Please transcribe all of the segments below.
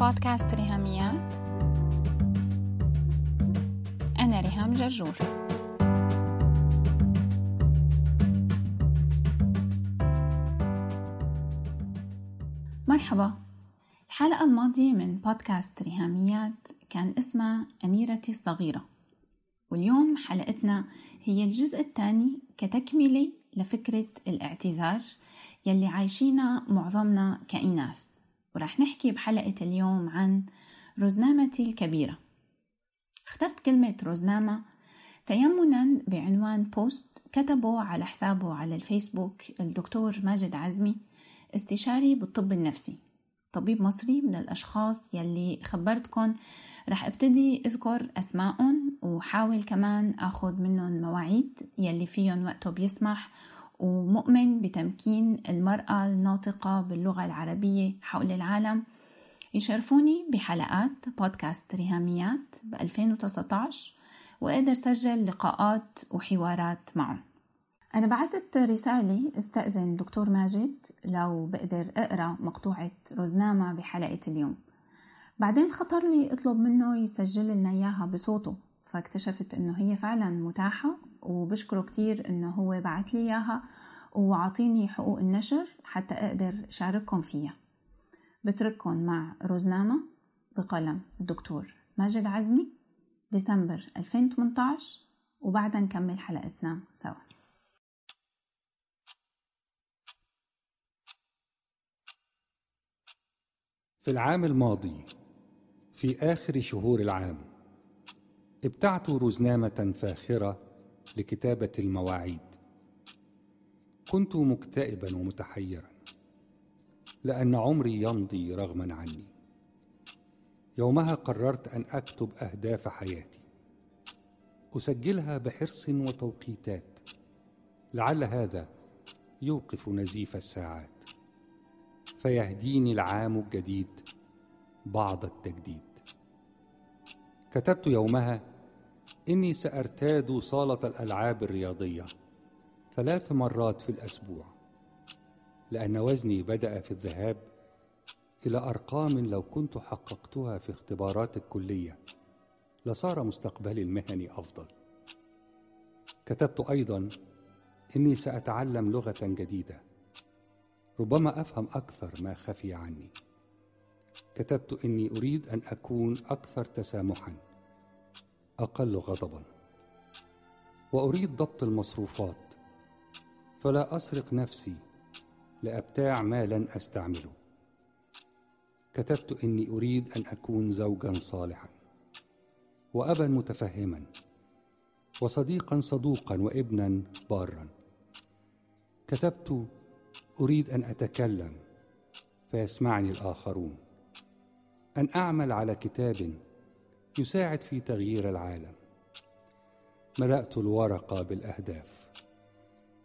بودكاست ريهاميات. أنا ريهام جرجور. مرحبا. الحلقة الماضية من بودكاست ريهاميات كان اسمها أميرتي الصغيرة. واليوم حلقتنا هي الجزء الثاني كتكملة لفكرة الاعتذار يلي عايشينها معظمنا كإناث. ورح نحكي بحلقة اليوم عن روزنامتي الكبيرة. اخترت كلمة روزنامة تيمنا بعنوان بوست كتبه على حسابه على الفيسبوك الدكتور ماجد عزمي استشاري بالطب النفسي. طبيب مصري من الأشخاص يلي خبرتكم رح أبتدي أذكر اسمائهم وحاول كمان آخذ منهم مواعيد يلي فيهم وقته بيسمح ومؤمن بتمكين المرأة الناطقة باللغة العربية حول العالم. يشرفوني بحلقات بودكاست ريهاميات ب 2019 وقدر سجل لقاءات وحوارات معهم. أنا بعثت رسالة استأذن دكتور ماجد لو بقدر أقرأ مقطوعة روزنامة بحلقة اليوم. بعدين خطر لي أطلب منه يسجل لنا إياها بصوته فاكتشفت إنه هي فعلا متاحة وبشكره كتير إنه هو بعت لي إياها وعطيني حقوق النشر حتى أقدر شارككم فيها. بترككم مع روزنامة بقلم الدكتور ماجد عزمي ديسمبر 2018 وبعدها نكمل حلقتنا سوا. في العام الماضي في آخر شهور العام ابتعت رزنامة فاخرة لكتابة المواعيد. كنت مكتئبا ومتحيرا لأن عمري يمضي رغما عني. يومها قررت أن أكتب أهداف حياتي. أسجلها بحرص وتوقيتات. لعل هذا يوقف نزيف الساعات. فيهديني العام الجديد بعض التجديد. كتبت يومها إني سأرتاد صالة الألعاب الرياضية ثلاث مرات في الأسبوع لأن وزني بدأ في الذهاب إلى أرقام لو كنت حققتها في اختبارات الكلية لصار مستقبلي المهني أفضل. كتبت أيضا إني سأتعلم لغة جديدة ربما أفهم أكثر ما خفي عني. كتبت إني أريد أن أكون أكثر تسامحا. أقل غضبا. وأريد ضبط المصروفات فلا أسرق نفسي لأبتاع ما لن أستعمله. كتبت إني أريد أن أكون زوجا صالحا وابا متفهما وصديقا صدوقا وابنا بارا. كتبت أريد أن أتكلم فيسمعني الآخرون. أن أعمل على كتاب يساعد في تغيير العالم. ملأت الورقة بالأهداف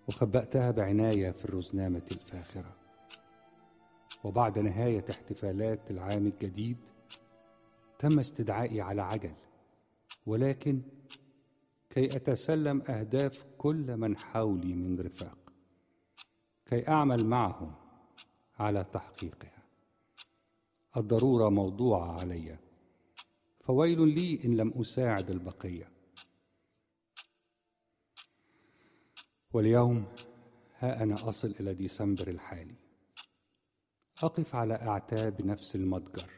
وخبأتها بعناية في الرزنامة الفاخرة. وبعد نهاية احتفالات العام الجديد تم استدعائي على عجل. ولكن كي أتسلم أهداف كل من حولي من رفاق كي أعمل معهم على تحقيقها. الضرورة موضوعة علي. فويل لي إن لم أساعد البقية. واليوم ها أنا أصل إلى ديسمبر الحالي. أقف على أعتاب نفس المتجر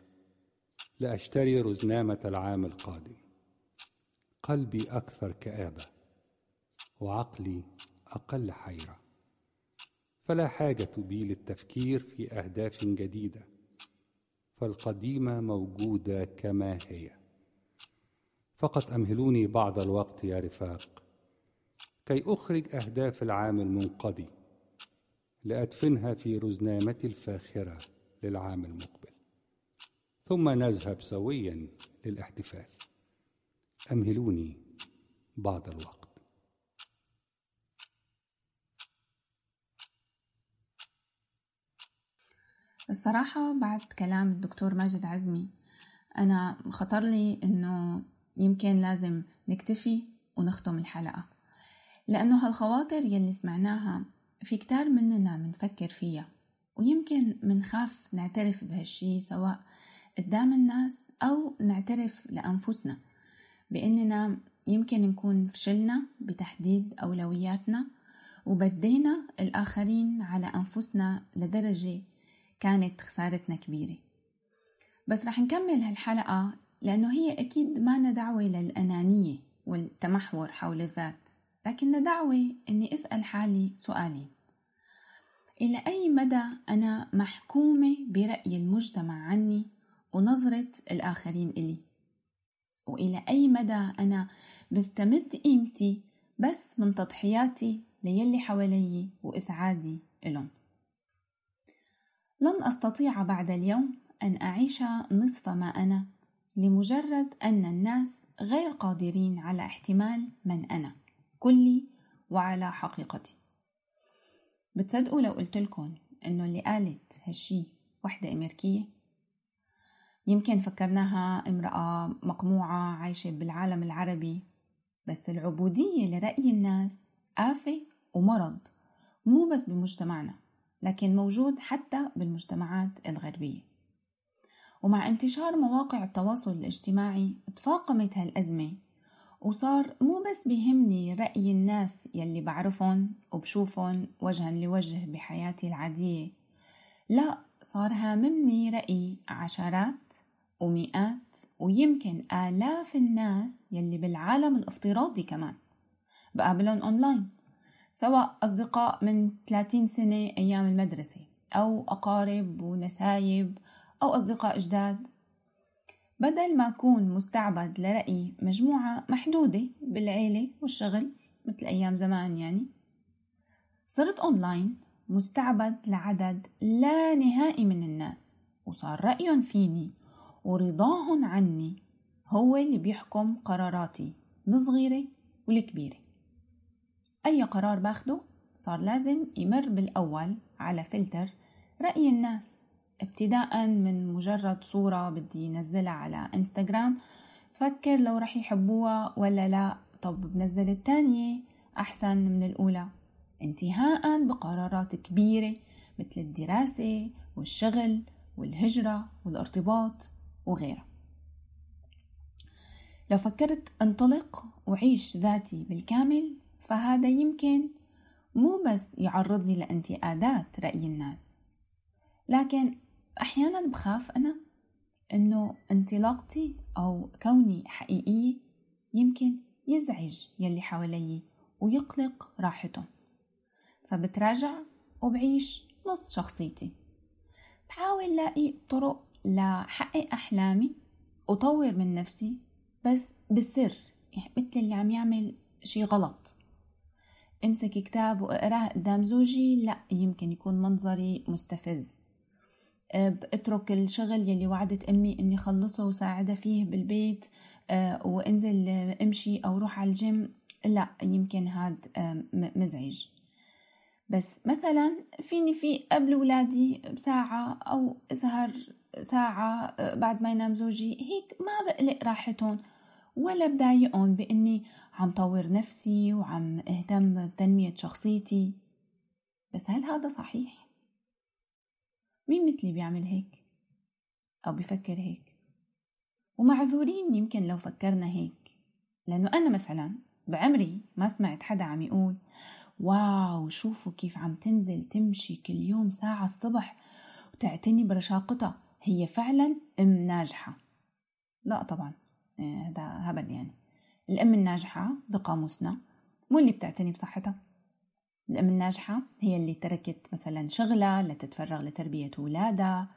لأشتري رزنامة العام القادم. قلبي أكثر كآبة وعقلي أقل حيرة. فلا حاجة بي للتفكير في أهداف جديدة فالقديمة موجودة كما هي. فقط أمهلوني بعض الوقت يا رفاق. كي أخرج أهداف العام المنقضي لأدفنها في رزنامتي الفاخرة للعام المقبل. ثم نذهب سويا للاحتفال. أمهلوني بعض الوقت. الصراحة بعد كلام الدكتور ماجد عزمي أنا خطر لي إنه يمكن لازم نكتفي ونختم الحلقة. لأنه هالخواطر يلي سمعناها في كتار مننا منفكر فيها ويمكن منخاف نعترف بهالشي سواء قدام الناس أو نعترف لأنفسنا بأننا يمكن نكون فشلنا بتحديد أولوياتنا وبدينا الآخرين على أنفسنا لدرجة كانت خسارتنا كبيرة. بس رح نكمل هالحلقة لأنه هي أكيد ما دعوة للأنانية والتمحور حول الذات لكن دعوة أني أسأل حالي سؤالين إلى أي مدى أنا محكومة برأي المجتمع عني ونظرة الآخرين إلي؟ وإلى أي مدى أنا بستمد قيمتي بس من تضحياتي ليلي حوالي وإسعادي إلهم؟ لن أستطيع بعد اليوم أن أعيش نصف ما أنا لمجرد أن الناس غير قادرين على احتمال من أنا كلي وعلى حقيقتي. بتصدقوا لو قلت لكم إنه اللي قالت هالشي وحدة أمريكية؟ يمكن فكرناها امرأة مقموعة عايشة بالعالم العربي بس العبودية لرأي الناس آفة ومرض مو بس بمجتمعنا لكن موجود حتى بالمجتمعات الغربية. ومع انتشار مواقع التواصل الاجتماعي تفاقمت هالأزمة. وصار مو بس بيهمني رأي الناس يلي بعرفهم وبشوفهم وجها لوجه بحياتي العادية. لا صار هاممني رأي عشرات ومئات ويمكن آلاف الناس يلي بالعالم الافتراضي كمان بقابلهم أونلاين سواء أصدقاء من 30 سنة أيام المدرسة أو أقارب ونسايب أو أصدقاء جداد. بدل ما أكون مستعبد لرأي مجموعة محدودة بالعيلة والشغل مثل أيام زمان يعني صرت أونلاين مستعبد لعدد لا نهائي من الناس وصار رأيهم فيني ورضاهم عني هو اللي بيحكم قراراتي الصغيرة والكبيرة. أي قرار باخده صار لازم يمر بالأول على فلتر رأي الناس. ابتداء من مجرد صورة بدي نزلها على إنستغرام. فكر لو رح يحبوها ولا لا. طب بنزل التانية أحسن من الأولى. انتهاء بقرارات كبيرة مثل الدراسة والشغل والهجرة والارتباط وغيرها. لو فكرت انطلق وعيش ذاتي بالكامل فهذا يمكن مو بس يعرضني لانتقادات رأي الناس لكن أحيانا بخاف أنا إنه انطلاقتي أو كوني حقيقية يمكن يزعج يلي حوالي ويقلق راحتهم فبتراجع وبعيش نص شخصيتي. بحاول لاقي طرق لحقق أحلامي وطور من نفسي بس بالسر يعني مثل اللي عم يعمل شي غلط. امسك كتاب واقراه قدام زوجي لا يمكن يكون منظري مستفز. اترك الشغل يلي وعدت أمي إني خلصه وساعدها فيه بالبيت أه، وانزل امشي أو روح على الجيم. لا يمكن هاد مزعج. بس مثلا فيني في قبل ولادي بساعة أو أسهر ساعة بعد ما ينام زوجي هيك ما بقلق راحتهم ولا بضايقهم بإني عم طور نفسي وعم أهتم بتنمية شخصيتي. بس هل هذا صحيح؟ مين مثلي بيعمل هيك؟ أو بيفكر هيك. ومعذورين يمكن لو فكرنا هيك لأنه أنا مثلا بعمري ما سمعت حدا عم يقول واو شوفوا كيف عم تنزل تمشي كل يوم ساعة الصبح وتعتني برشاقتها هي فعلا أم ناجحة. لا طبعا إيه، هذا هبل يعني. الأم الناجحة بقاموسنا مو اللي بتعتني بصحتها. الأم الناجحة هي اللي تركت مثلا شغلها لتتفرغ لتربية أولادها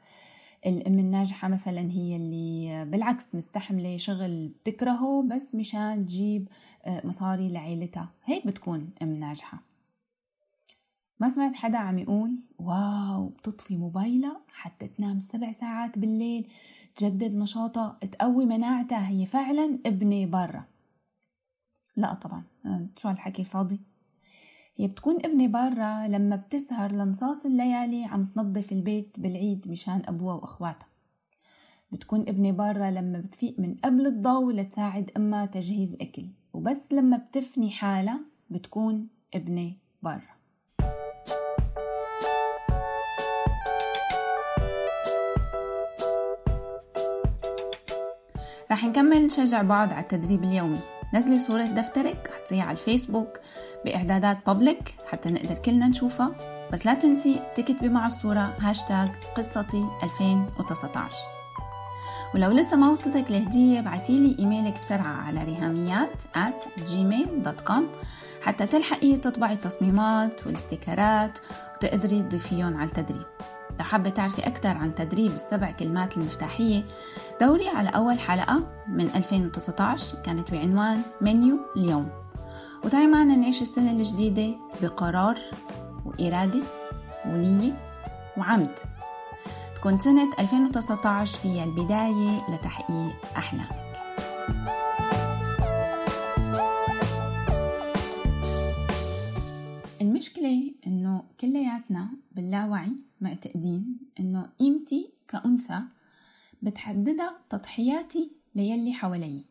الأم الناجحة مثلا هي اللي بالعكس مستحملة شغل بتكرهه بس مشان تجيب آه، مصاري لعيلتها. هيك بتكون أم ناجحة. ما سمعت حدا عم يقول واو بتطفي موبايلها؟ حتى تنام سبع ساعات بالليل تجدد نشاطها تقوي مناعتها هي فعلا ابنة برا. لا طبعا. آه، شو هالحكي فاضي؟ هي بتكون ابنة برا لما بتسهر لنصاص الليالي عم تنظف البيت بالعيد مشان أبوها وأخواتها. بتكون ابنة برا لما بتفيق من قبل الضوء لتساعد أمها تجهيز أكل. وبس لما بتفني حالها بتكون ابنة برا رح نكمل نشجع بعض على التدريب اليومي. نزلي صورة دفترك حتصير على الفيسبوك بإعدادات بابليك حتى نقدر كلنا نشوفها. بس لا تنسي تكتبي مع الصورة هاشتاج قصتي 2019 ولو لسه ما وصلتك الهدية ابعتيلي إيميلك بسرعة على ريهاميات at gmail.com حتى تلحقي تطبعي التصميمات والاستيكرات وتقدري تضيفيهم على التدريب. لو حابة تعرفي أكثر عن تدريب السبع كلمات المفتاحية دوري على أول حلقة من 2019 كانت بعنوان منيو اليوم. وتعي معنا نعيش السنة الجديدة بقرار وإرادة ونية وعمد. تكون سنة 2019 فيها البداية لتحقيق أحلامك. المشكلة إنه كلياتنا باللاوعي معتقدين إنه قيمتي كأنثى بتحددها تضحياتي ليلي حوالي.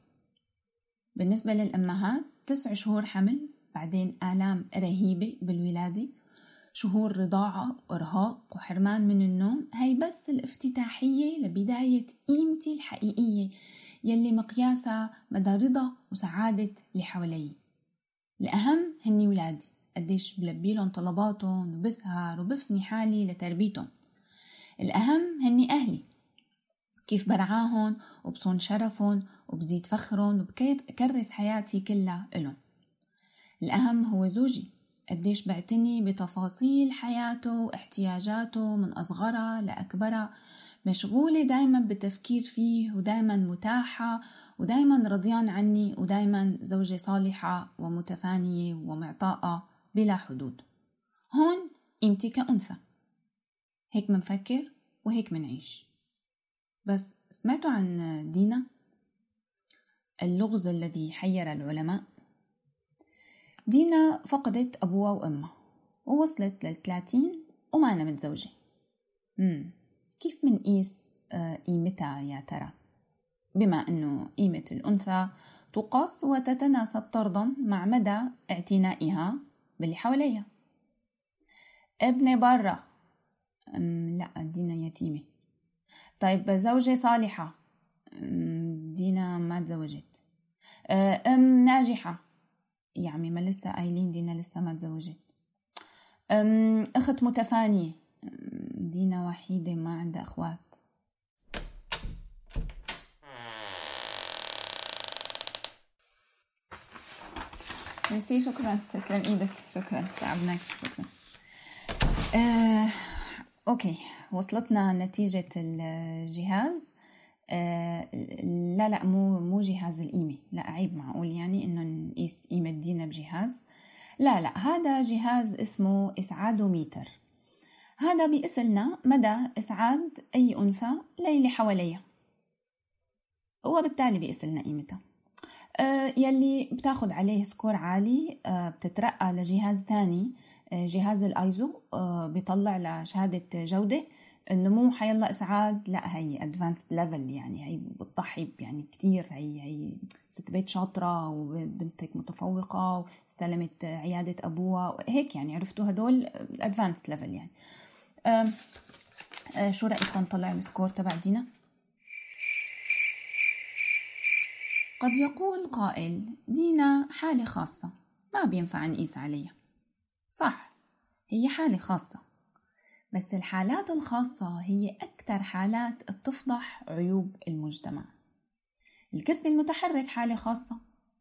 بالنسبة للأمهات تسع شهور حمل بعدين آلام رهيبة بالولادة شهور رضاعة وإرهاق وحرمان من النوم. هي بس الافتتاحية لبداية قيمتي الحقيقية يلي مقياسها مدى رضا وسعادة اللي حوالي الأهم هني ولادي. قديش بلبي لهم طلباتهم وبسهر وبفني حالي لتربيتهم. الأهم هني أهلي. كيف برعاهم وبصون شرفهم وبزيد فخرهم وبكرس حياتي كلها إلهم. الأهم هو زوجي. قديش بعتني بتفاصيل حياته واحتياجاته من أصغرها لأكبرها. مشغولة دايما بالتفكير فيه ودايما متاحة ودايما رضيان عني ودايما زوجة صالحة ومتفانية ومعطاءة. بلا حدود. هون قيمتي كأنثى هيك منفكر وهيك منعيش. بس سمعتوا عن دينا؟ اللغز الذي حير العلماء؟ دينا فقدت أبوها وأمها ووصلت للثلاثين وما أنا متزوجة مم. كيف منقيس آه، قيمتها يا ترى؟ بما أنه قيمة الأنثى تقاس وتتناسب طردا مع مدى اعتنائها باللي ابني برا. لا دينا يتيمة. طيب زوجة صالحة. دينا ما تزوجت. آه، أم ناجحة. يا عمي ما لسه قايلين دينا لسه ما تزوجت. أخت متفانية. دينا وحيدة ما عندها أخوات. ميرسي شكرا تسلم إيدك شكرا تعبناك شكرا آه، okay وصلتنا نتيجة الجهاز. آه، لا لا مو مو جهاز القيمة لا عيب معقول يعني إنه نقيس قيمة دينا بجهاز. لا لا هذا جهاز اسمه إسعادوميتر. هذا بيقيس لنا مدى إسعاد أي أنثى للي حواليها. وبالتالي بيقيس لنا قيمتها يلي بتاخد عليه score عالي آه، بتترقى لجهاز تاني جهاز الآيزو بيطلع لشهادة جودة. إنه مو حيلا إسعاد لا هي advanced level يعني هي بتضحي يعني كتير. هي هي ست بيت شاطرة وبنتك متفوقة واستلمت عيادة أبوها هيك يعني عرفتوا هدول advanced level يعني. شو رأيكم نطلع السكور تبع دينا؟ قد يقول قائل دينا حالة خاصة ما بينفع نقيس عليها. صح هي حالة خاصة بس الحالات الخاصة هي أكثر حالات بتفضح عيوب المجتمع. الكرسي المتحرك حالة خاصة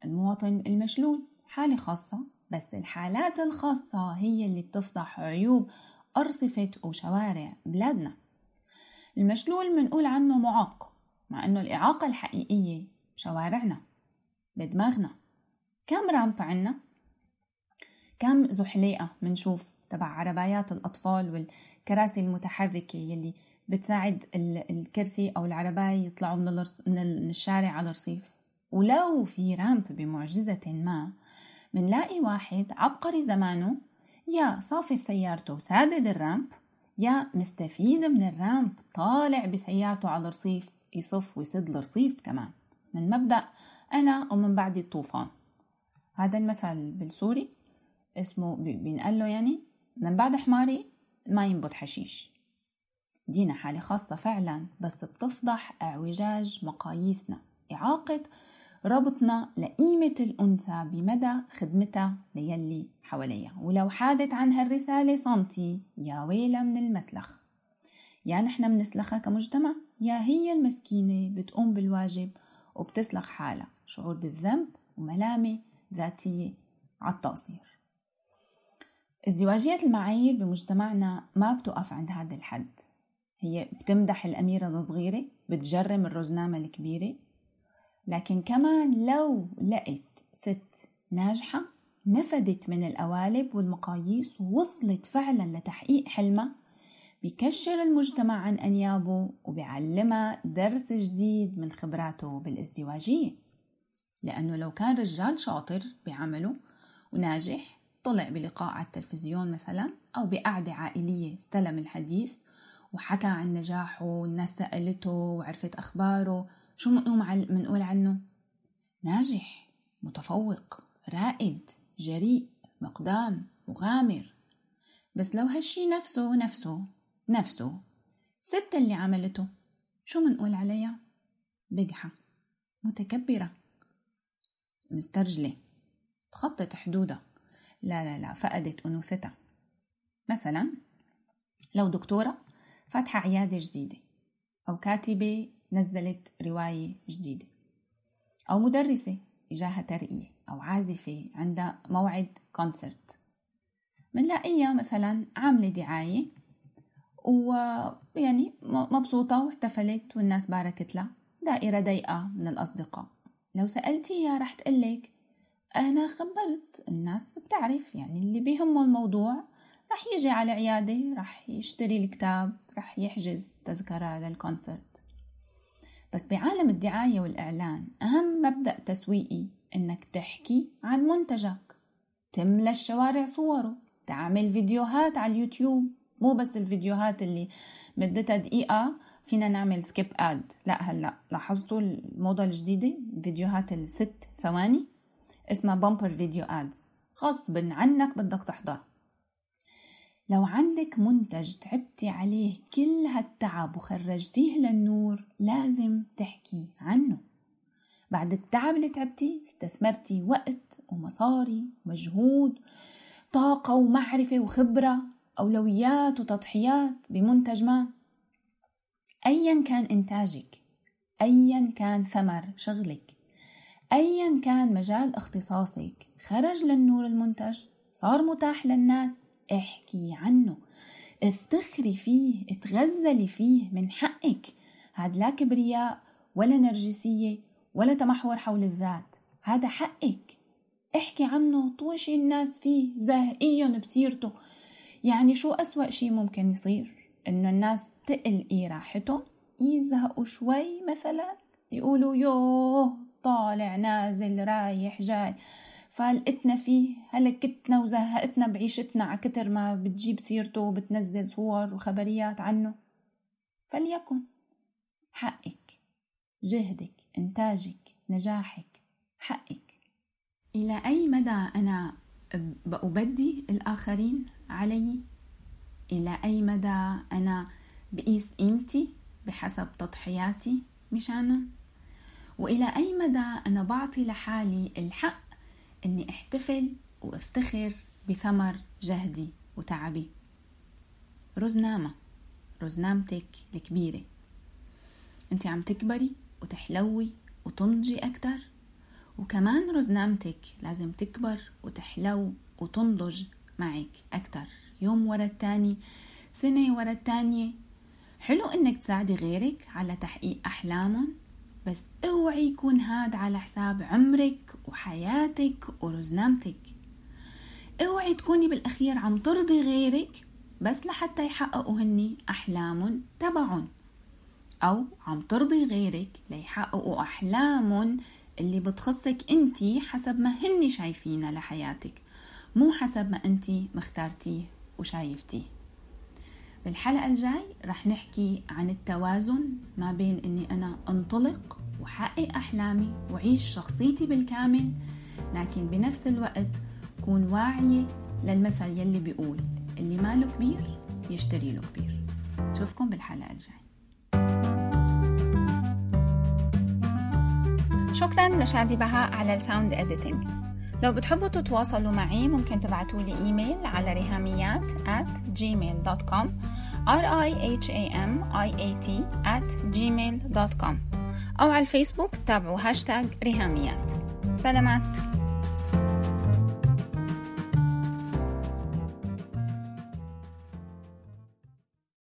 المواطن المشلول حالة خاصة بس الحالات الخاصة هي اللي بتفضح عيوب أرصفة وشوارع بلادنا. المشلول منقول عنه معاق مع أنه الإعاقة الحقيقية بشوارعنا بدماغنا. كم رامب عنا؟ كم زحليقة منشوف تبع عربايات الأطفال الكراسي المتحركة يلي بتساعد الكرسي أو العرباية يطلعوا من, من الشارع على الرصيف. ولو في رامب بمعجزة ما منلاقي واحد عبقري زمانه يا صافف سيارته وسادد الرامب يا مستفيد من الرامب طالع بسيارته على الرصيف يصف ويسد الرصيف كمان. من مبدأ أنا ومن بعدي الطوفان. هذا المثل بالسوري اسمه بينقال له يعني من بعد حماري ما ينبت حشيش. دينا حالة خاصة فعلا بس بتفضح اعوجاج مقاييسنا. إعاقة ربطنا لقيمة الأنثى بمدى خدمتها ليلي حواليها. ولو حادت عن هالرسالة سنتي يا ويلة من المسلخ. يا نحن منسلخها كمجتمع يا هي المسكينة بتقوم بالواجب وبتسلخ حالها. شعور بالذنب وملامة ذاتية على التقصير. ازدواجية المعايير بمجتمعنا ما بتقف عند هذا الحد. هي بتمدح الأميرة الصغيرة بتجرم الرزنامة الكبيرة. لكن كمان لو لقيت ست ناجحة نفدت من القوالب والمقاييس ووصلت فعلا لتحقيق حلمها بكشر المجتمع عن أنيابه وبيعلمها درس جديد من خبراته بالازدواجية لأنه لو كان رجال شاطر بعمله وناجح طلع بلقاء على التلفزيون مثلا أو بقعدة عائلية استلم الحديث وحكى عن نجاحه والناس سألته وعرفت أخباره شو منقول عنه؟ ناجح متفوق رائد جريء مقدام مغامر بس لو هالشي نفسه نفسه نفسه. ست اللي عملته. شو منقول عليها؟ بجحة. متكبرة. مسترجلة. تخطت حدودها. لا لا لا فقدت أنوثتها. مثلا لو دكتورة فاتحة عيادة جديدة أو كاتبة نزلت رواية جديدة أو مدرسة إجاها ترقية أو عازفة عندها موعد كونسرت منلاقيها مثلا عاملة دعاية ويعني مبسوطة واحتفلت والناس باركت لها دائرة ضيقة من الأصدقاء. لو سألتيها رح تقلك أنا خبرت الناس بتعرف يعني اللي بيهمه الموضوع رح يجي على العيادة رح يشتري الكتاب رح يحجز تذكرة للكونسرت. بس بعالم الدعاية والإعلان أهم مبدأ تسويقي إنك تحكي عن منتجك. تملى الشوارع صوره تعمل فيديوهات على اليوتيوب. مو بس الفيديوهات اللي مدتها دقيقة فينا نعمل سكيب اد لا هلأ لاحظتوا الموضة الجديدة؟ فيديوهات الست ثواني اسمها بامبر فيديو ادز غصب عنك بدك تحضر. لو عندك منتج تعبتي عليه كل هالتعب وخرجتيه للنور لازم تحكي عنه. بعد التعب اللي تعبتي استثمرتي وقت ومصاري ومجهود طاقة ومعرفة وخبرة. أولويات وتضحيات بمنتج ما. أيا كان إنتاجك أيا كان ثمر شغلك أيا كان مجال اختصاصك خرج للنور المنتج صار متاح للناس احكي عنه افتخري فيه اتغزلي فيه من حقك. هاد لا كبرياء ولا نرجسية ولا تمحور حول الذات هذا حقك. احكي عنه طوشي الناس فيه زهقيهم بسيرته. يعني شو أسوأ شي ممكن يصير؟ إنه الناس تقل راحتهم يزهقوا شوي مثلا يقولوا يوه طالع نازل رايح جاي. فلقتنا فيه هلكتنا وزهقتنا بعيشتنا على كتر ما بتجيب سيرته وبتنزل صور وخبريات عنه. فليكن حقك جهدك إنتاجك نجاحك حقك. إلى أي مدى أنا بأبدي الآخرين علي. إلى أي مدى أنا بقيس قيمتي؟ بحسب تضحياتي مشانهم وإلى أي مدى أنا بعطي لحالي الحق أني أحتفل وأفتخر بثمر جهدي وتعبي. رزنامة. رزنامتك الكبيرة. أنت عم تكبري وتحلوي وتنضجي أكتر؟ وكمان رزنامتك لازم تكبر وتحلو وتنضج معك أكتر. يوم ورا التاني سنة ورا التانية. حلو إنك تساعدي غيرك على تحقيق أحلامهم بس أوعي يكون هاد على حساب عمرك وحياتك ورزنامتك. أوعي تكوني بالأخير عم ترضي غيرك بس لحتى يحققوا هني أحلامهم تبعهم أو عم ترضي غيرك ليحققوا أحلامهم اللي بتخصك انتي حسب ما هني شايفينها لحياتك مو حسب ما انتي مختارتيه وشايفتيه. بالحلقة الجاي رح نحكي عن التوازن ما بين إني أنا أنطلق وحقق أحلامي وعيش شخصيتي بالكامل لكن بنفس الوقت كون واعية للمثل يلي بيقول اللي ماله كبير يشتري له كبير. نشوفكم بالحلقة الجاي. شكرا لشادي بهاء على ال sound editing لو بتحبوا تتواصلوا معي ممكن تبعتوا لي إيميل على رهاميات at gmail.com r i h a m i a t at gmail.com أو على الفيسبوك تابعوا هاشتاج رهاميات سلامات.